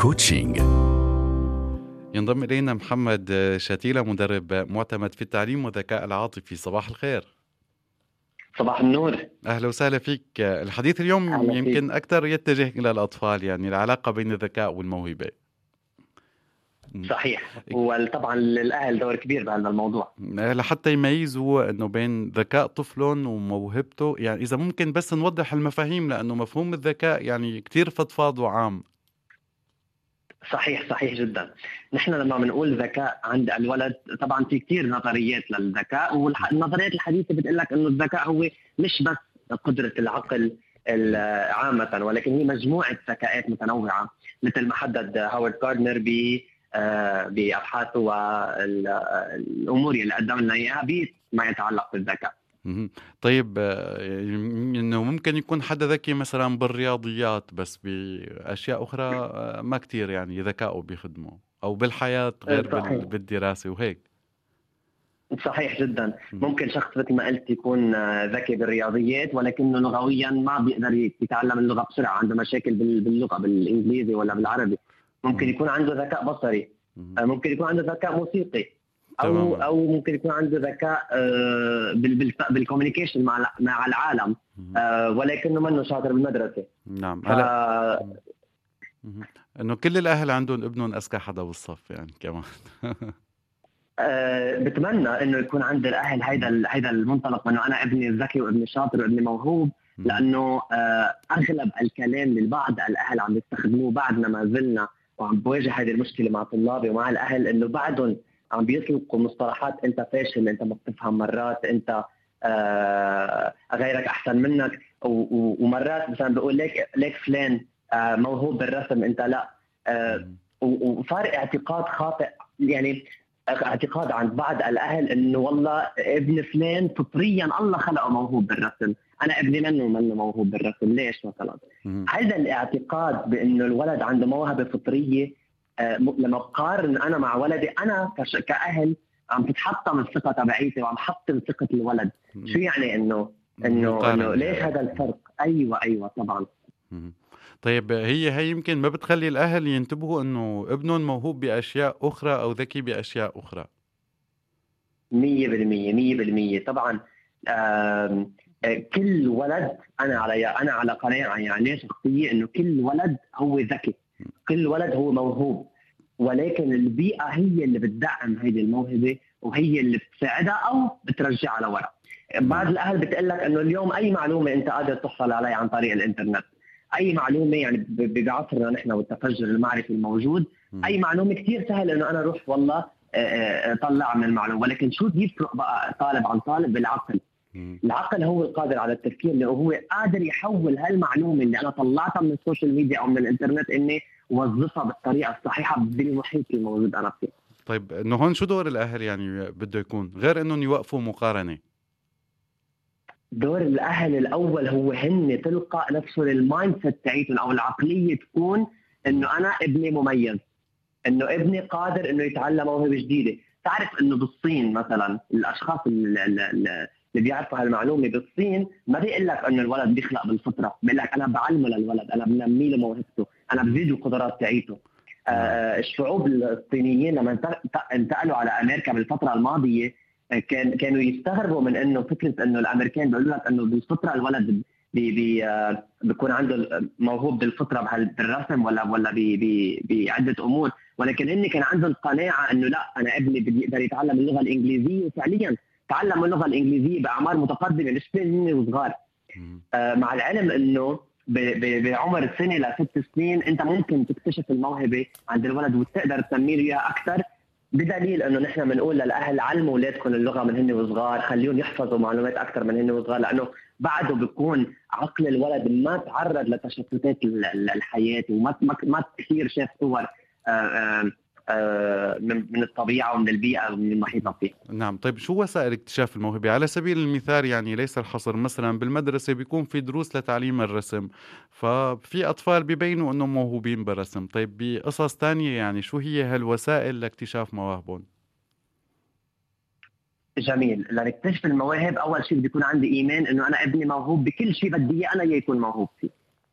كوتشينج ينضم إلينا محمد شتيلة مدرب معتمد في التعليم والذكاء العاطفي. صباح الخير. صباح النور. أهلا وسهلا فيك. الحديث اليوم يمكن أكثر يتجه إلى الأطفال يعني العلاقة بين الذكاء والموهبة. صحيح. وطبعا الاهل دور كبير بهذا الموضوع. لحتى يميزوا إنه بين ذكاء طفلهم وموهبته. يعني إذا ممكن بس نوضح المفاهيم لأنه مفهوم الذكاء يعني كثير فضفاض وعام. صحيح صحيح جدا نحن لما بنقول ذكاء عند الولد طبعا في كثير نظريات للذكاء والنظريات الحديثة بتقول لك إنه الذكاء هو مش بس قدرة العقل عامة ولكن هي مجموعة ذكاءات متنوعة مثل ما حدد هاورد جاردنر ب آه، بأبحاثه والأمور اللي قدم لنا اياها بما يتعلق بالذكاء. طيب آه، إنه ممكن يكون حدا ذكي مثلا بالرياضيات بس بأشياء أخرى آه، ما كتير يعني ذكائه بيخدمه أو بالحياة غير صحيح. بالدراسة وهيك. صحيح جدا. ممكن شخص مثل ما قلت يكون ذكي بالرياضيات ولكنه لغويا ما بيقدر يتعلم اللغة بسرعة عنده مشاكل باللغة بالإنجليزي ولا بالعربي. ممكن يكون عنده ذكاء بصري. آه، ممكن يكون عنده ذكاء موسيقي. أو أو ممكن يكون عنده ذكاء آه، بالكوميونيكيشن مع مع العالم آه، ولكنه منه شاطر بالمدرسة. نعم. هلا إنه كل الأهل عندهم ابنهم أذكى حدا بالصف يعني كمان. أه بتمنى إنه يكون عند الأهل هيدا هيدا المنطلق إنه أنا ابني ذكي وابني شاطر وابني موهوب لأنه أه أغلب الكلام اللي بعض الأهل عم يستخدموه بعدنا ما زلنا وعم بواجه هذه المشكلة مع طلابي ومع الأهل إنه بعدهم عم بيطلقوا مصطلحات انت فاشل انت ما بتفهم مرات انت آه غيرك أحسن منك. ومرات مثلا بقول ليك ليك فلان آه موهوب بالرسم انت لا. آه وصار اعتقاد خاطئ. يعني اعتقاد عند بعض الأهل إنه والله ابن فلان فطريا الله خلقه موهوب بالرسم. أنا ابني منه منه موهوب بالرسم. ليش مثلا؟ هذا الاعتقاد بإنه الولد عنده موهبة فطرية لما بقارن أنا مع ولدي أنا كأهل عم تتحطم الثقة تبعيتي وعم حطم ثقة الولد. شو يعني إنه إنه إنه ليش هذا الفرق؟ أيوه أيوه طبعا. طيب هي هي يمكن ما بتخلي الأهل ينتبهوا إنه ابنهم موهوب بأشياء أخرى أو ذكي بأشياء أخرى. 100% 100% طبعا كل ولد أنا على أنا على قناعة يعني شخصيه إنه كل ولد هو ذكي. كل ولد هو موهوب. ولكن البيئة هي اللي بتدعم هذه الموهبة وهي اللي بتساعدها أو بترجعها لورا. بعض الأهل بتقول لك إنه اليوم أي معلومة أنت قادر تحصل عليها عن طريق الإنترنت. أي معلومة يعني بعصرنا نحن والتفجر المعرفي الموجود أي معلومة كثير سهل إنه أنا أروح والله طلع من المعلومة. ولكن شو بيفرق بقى طالب عن طالب بالعقل؟ العقل هو القادر على التفكير لأنه هو قادر يحول هالمعلومة اللي أنا طلعتها من ال social media أو من الإنترنت إني وظفها بالطريقة الصحيحة بالمحيط الموجود أنا فيه. طيب إنه هون شو دور الأهل يعني بده يكون؟ غير إنهم يوقفوا مقارنة. دور الأهل الأول هو هن تلقى نفسهم ال mindset تاعيتهم أو العقلية تكون إنه أنا ابني مميز إنه ابني قادر إنه يتعلم موهبة جديدة. تعرف إنه بالصين مثلا الأشخاص اللي, اللي بيعرفوا هالمعلومة بالصين ما بيقول لك إنه الولد بيخلق بالفطرة بيقول لك أنا بعلمه للولد أنا بنمي له موهبته أنا بزيد القدرات تاعيته آه الشعوب الصينيين لما انتقلوا على أمريكا بالفترة الماضية كان كانوا يستغربوا من إنه فكرة إنه الأمريكان بيقولوا لك إنه بالفطرة الولد بي بي آه بيكون عنده موهوب بالفطرة بالرسم ولا ولا بعده أمور. ولكن هن كان عندهم قناعة إنه لا أنا ابني بيقدر يتعلم اللغة الإنجليزية وفعليا تعلم اللغة الإنجليزية بأعمار متقدمة مش سنين وصغار. آه مع العلم إنه بعمر سنة لست سنين أنت ممكن تكتشف الموهبة عند الولد وتقدر تنمي إياها أكثر بدليل إنه نحن بنقول للأهل علموا اولادكم اللغة من هن وصغار خليهم يحفظوا معلومات أكثر من هن وصغار لأنه بعده بيكون عقل الولد ما تعرض لتشتتات الحياة وما ما كثير شاف صور. آآ آآ من الطبيعة ومن البيئة ومن المحيط فيه. نعم، طيب شو وسائل اكتشاف الموهبة؟ على سبيل المثال يعني ليس الحصر مثلا بالمدرسة بيكون في دروس لتعليم الرسم، ففي أطفال ببينوا إنهم موهوبين بالرسم، طيب بقصص ثانية يعني شو هي هالوسائل لاكتشاف مواهبهم؟ جميل لنكتشف المواهب أول شيء بده يكون عندي ايمان إنه أنا ابني موهوب بكل شيء بدي إياه أنا يكون موهوب فيه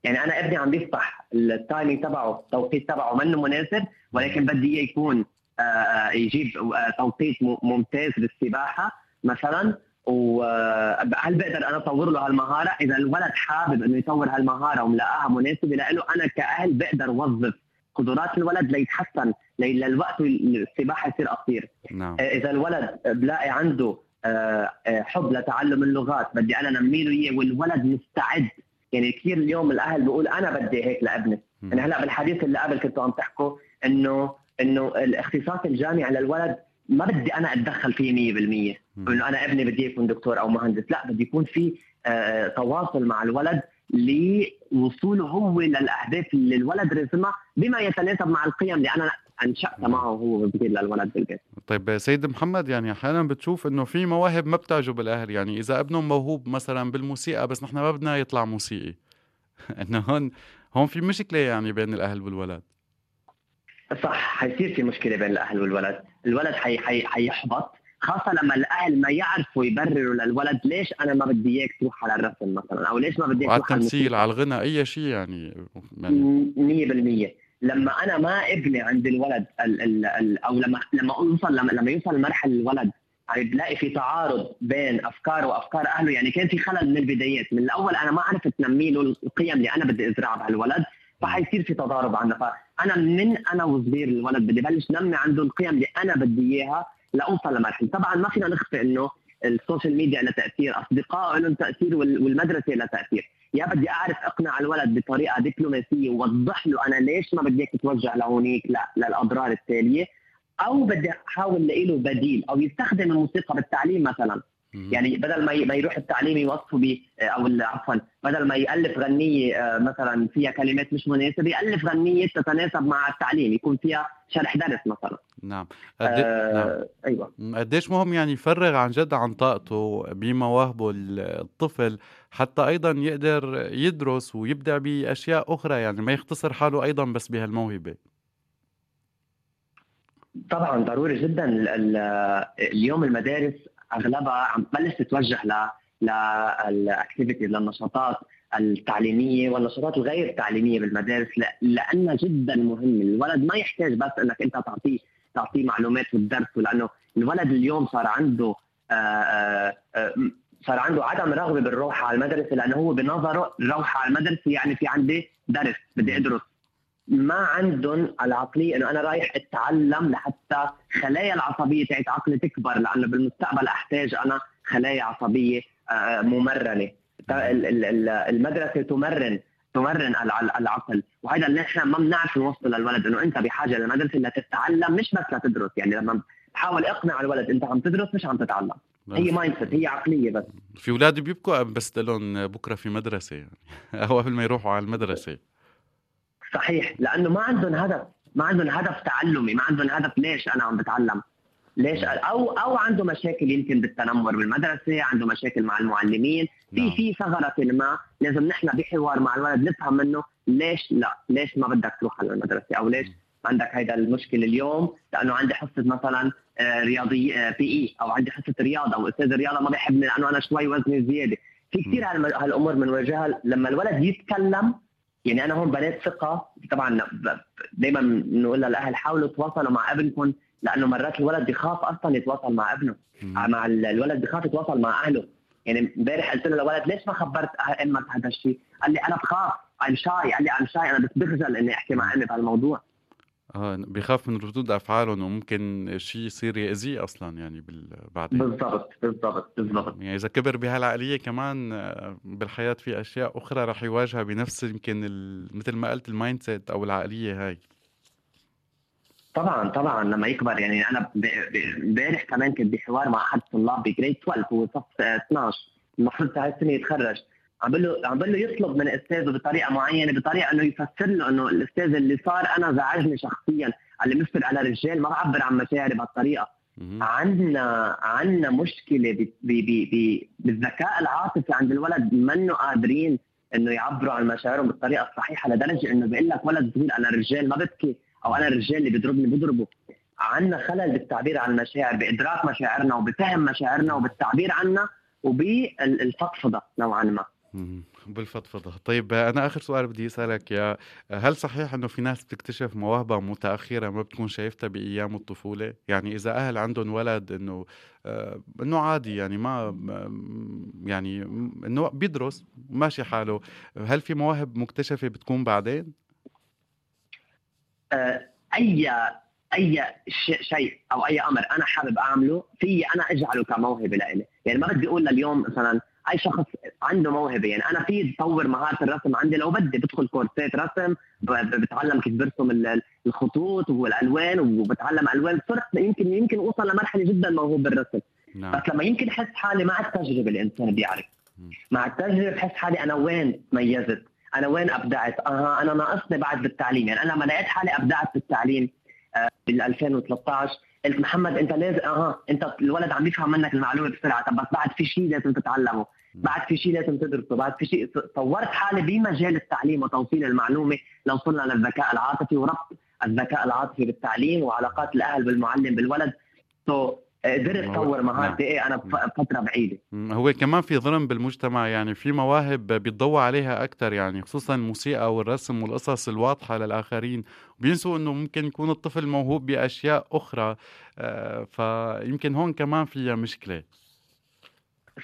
يعني أنا ابني عم بيفتح التايمينج تبعه التوقيت تبعه منه مناسب ولكن بدي إياه يكون آه، آه، يجيب توقيت ممتاز بالسباحه مثلا. وهل بقدر أنا أطور له هالمهارة؟ إذا الولد حابب إنه يطور هالمهارة وملاقاها مناسبة له أنا كأهل بقدر أوظف قدرات الولد ليتحسن للوقت السباحة يصير قصير نعم. إذا الولد بلاقي عنده آه، آه، حب لتعلم اللغات بدي أنا أنمي له إياه والولد مستعد يعني كثير اليوم الأهل بيقول أنا بدي هيك لابني. يعني هلأ بالحديث اللي قبل كنتوا عم تحكوا إنه إنه الاختصاص الجامعي للولد ما بدي أنا أتدخل فيه 100% إنه أنا ابني بدي يكون دكتور أو مهندس. لأ بدي يكون في آه تواصل مع الولد لوصوله هو للاهداف اللي الولد رسمها بما يتناسب مع القيم اللي أنا انشاتها معه هو كبير للولد بالبيت طيب سيد محمد يعني أحيانا بتشوف إنه في مواهب ما بتعجب الأهل. يعني إذا ابنهم موهوب مثلا بالموسيقى بس نحن ما بدنا يطلع موسيقي. إنه هون هون في مشكلة يعني بين الأهل والولد. صح حيصير في مشكلة بين الأهل والولد. الولد حي حي حيحبط خاصة لما الأهل ما يعرفوا يبرروا للولد ليش أنا ما بدي إياك تروح على الرسم مثلا أو ليش ما بدي اياك تروح على التمثيل على الغنى أي شيء يعني, يعني 100% لما أنا ما ابني عند الولد ال ال ال أو لما لما أوصل لما, لما يوصل لمرحله الولد يعني بلاقي في تعارض بين افكاره وأفكار أهله. يعني كان في خلل من البدايات. من الأول أنا ما عرفت نمي له القيم اللي أنا بدي أزرعها بهالولد فحيصير في تضارب عندنا. فأنا من أنا وصغير الولد بدي بلش نمي عنده القيم اللي أنا بدي إياها لأوصل لمرحلة. طبعا ما فينا نخفي إنه ال social media لها تأثير اصدقائه لهم تأثير والمدرسة لها تأثير. يا بدي أعرف اقنع الولد بطريقة دبلوماسية ووضح له أنا ليش ما بدي إياك لهونيك للأضرار التالية. أو بدي أحاول الاقي له بديل أو يستخدم الموسيقى بالتعليم مثلا. يعني بدل ما ما يروح التعليم يوصفه ب أو عفوا بدل ما يألف غنية آه، مثلا فيها كلمات مش مناسبة يألف غنية تتناسب مع التعليم يكون فيها شرح درس مثلا. نعم. آه نعم. أيوه. قديش مهم يعني يفرغ عن جد عن طاقته بمواهبه الطفل حتى أيضا يقدر يدرس ويبدع بأشياء أخرى يعني ما يختصر حاله أيضا بس بهالموهبة. طبعا ضروري جدا اليوم المدارس أغلبها عم تبلش تتوجه ل للاكتيفيتيز للنشاطات التعليمية والنشاطات الغير تعليمية بالمدارس لأنها جدا مهمة، الولد ما يحتاج بس إنك أنت تعطيه تعطيه معلومات بالدرس لأنه الولد اليوم صار عنده آآ آه، آآ آه، صار عنده عدم رغبة بالروح على المدرسة لأنه هو بنظره الروح على المدرسة يعني في عندي درس بدي أدرس. ما عندهم العقلية إنه أنا رايح أتعلم لحتى خلايا العصبية تاعت عقلي تكبر لأنه بالمستقبل أحتاج أنا خلايا عصبية آه، ممرنة. المدرسة تمرن تمرن العقل. وهذا اللي نحن ما بنعرف نوصل للولد إنه أنت بحاجة للمدرسه لتتعلم مش بس لتدرس. يعني لما بحاول أقنع الولد أنت عم تدرس مش عم تتعلم. هي mindset هي عقلية بس. في أولاد بيبكوا بس لهم بكرة في مدرسة يعني. أو قبل ما يروحوا على المدرسة. صحيح. لأنه ما عندهم هدف. ما عندهم هدف تعلمي. ما عندهم هدف ليش أنا عم بتعلم؟ ليش؟ أو أو عنده مشاكل يمكن بالتنمر بالمدرسة عنده مشاكل مع المعلمين. في نعم. في ثغرة ما لازم نحن بحوار مع الولد نفهم منه ليش لا ليش ما بدك تروح على المدرسة أو ليش عندك هيدا المشكلة اليوم؟ لأنه عندي حصة مثلا آه، رياضي بي إي أو عندي حصة رياضة أو أستاذ الرياضة ما بيحبني لأنه أنا شوي وزني زيادة. في كثير هالأمور بنواجهها لما الولد يتكلم يعني أنا هون بنيت ثقة طبعا دائما بنقول للاهل حاولوا تواصلوا مع ابنكم لأنه مرات الولد بخاف أصلا يتواصل مع ابنه. مع الولد بخاف يتواصل مع أهله يعني امبارح قلت له للولد ليش ما خبرت أمك هذا الشيء؟ قال لي أنا بخاف ام شاي قال لي ام شاي أنا بس بخجل إني أحكي مع أمي بهالموضوع آه بخاف من ردود أفعالهم وممكن شيء يصير يأذيه أصلا يعني بعدين. بالضبط بالضبط بالضبط. يعني إذا كبر بهالعقلية كمان آه، بالحياة في أشياء أخرى رح يواجهها بنفس يمكن مثل ما قلت ال mindset أو العقلية هاي. طبعا طبعا لما يكبر يعني أنا امبارح كمان كنت بحوار مع أحد الطلاب ب grade 12 هو صف 12 المفروض هاي السنة يتخرج. عم بقول عم بقول له يطلب من استاذه بطريقة معينة بطريقة إنه يفسر له إنه الأستاذ اللي صار أنا زعجني شخصيا اللي مثل على رجال ما بعبر عن مشاعري بهالطريقة. عندنا عندنا مشكلة بالذكاء العاطفي عند الولد منه قادرين إنه يعبروا عن مشاعرهم بالطريقة الصحيحة لدرجة إنه بيقول لك ولد صغير أنا رجال ما ببكي أو أنا الرجال اللي بيضربني بضربه. عندنا خلل بالتعبير عن المشاعر بإدراك مشاعرنا وبفهم مشاعرنا وبالتعبير عنها وبالفضفضة نوعا ما. بالفضفضة طيب أنا آخر سؤال بدي أسألك يا هل صحيح إنه في ناس بتكتشف مواهبها متأخرة ما بتكون شايفتها بأيام الطفولة؟ يعني إذا أهل عندهم ولد إنه آه، إنه عادي يعني ما يعني إنه بيدرس ماشي حاله، هل في مواهب مكتشفة بتكون بعدين؟ آه، أي أي شيء أو أي أمر أنا حابب أعمله في أنا أجعله كموهبة لإلي، يعني ما بدي أقول لليوم مثلا أي شخص عنده موهبة. يعني أنا في اطور مهارة الرسم عندي. لو بدي بدخل كورسات رسم بتعلم كيف برسم ال- الخطوط والألوان وبتعلم ألوان. صرت يمكن يمكن اوصل لمرحلة جدا موهوب بالرسم. نعم. بس لما يمكن أحس حالي مع التجربة الإنسان بيعرف. مع التجربة بحس حالي أنا وين تميزت؟ أنا وين أبدعت؟ أها أنا ناقصني بعد بالتعليم. يعني أنا لما لقيت حالي أبدعت بالتعليم آه، بال 2013 قلت محمد انت لازم أها انت الولد عم يفهم منك المعلومة بسرعة. طب بس بعد في شيء لازم تتعلمه. بعد في شيء لازم تدرسه. بعد في شيء طورت حالي بمجال التعليم وتوصيل المعلومة. لوصلنا للذكاء العاطفي وربط الذكاء العاطفي بالتعليم وعلاقات الأهل بالمعلم بالولد. سو قدرت نعم. أطور مهارتي إيه أنا بفتره بعيدة. هو كمان في ظلم بالمجتمع يعني في مواهب بيتضوى عليها أكتر يعني خصوصا الموسيقى والرسم والقصص الواضحة للآخرين. بينسوا إنه ممكن يكون الطفل موهوب بأشياء أخرى آه، فيمكن هون كمان فيها مشكلة.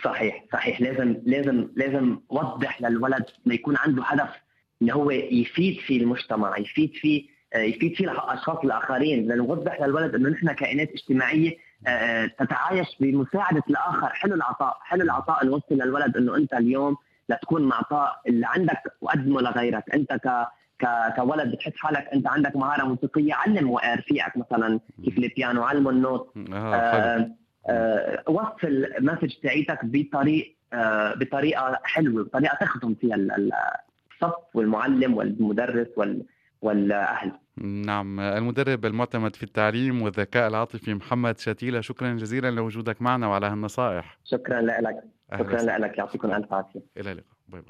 صحيح صحيح. لازم لازم لازم وضح للولد إنه يكون عنده هدف إنه هو يفيد فيه المجتمع يفيد فيه آه، يفيد فيه الأشخاص الآخرين. لأنه نوضح للولد إنه نحن كائنات اجتماعية تتعايش بمساعدة الآخر. حلو العطاء. حلو العطاء نوصل للولد إنه أنت اليوم لتكون معطاء اللي عندك وقدمه لغيرك. أنت ك ك- كولد بتحس حالك أنت عندك مهارة موسيقية. علم رفيقك مثلا. كيف البيانو علمه ال notes. آه آه، آه، وصل ال message تاعيتك بطريق آه، بطريقة حلوة بطريقة تخدم فيها ال- ال- الصف والمعلم والمدرس وال والأهل. نعم المدرب المعتمد في التعليم والذكاء العاطفي محمد شتيلة شكرا جزيلا لوجودك معنا وعلى هالنصائح شكرا لك شكرا لك يعطيكم ألف عافية. إلى اللقاء. bye bye.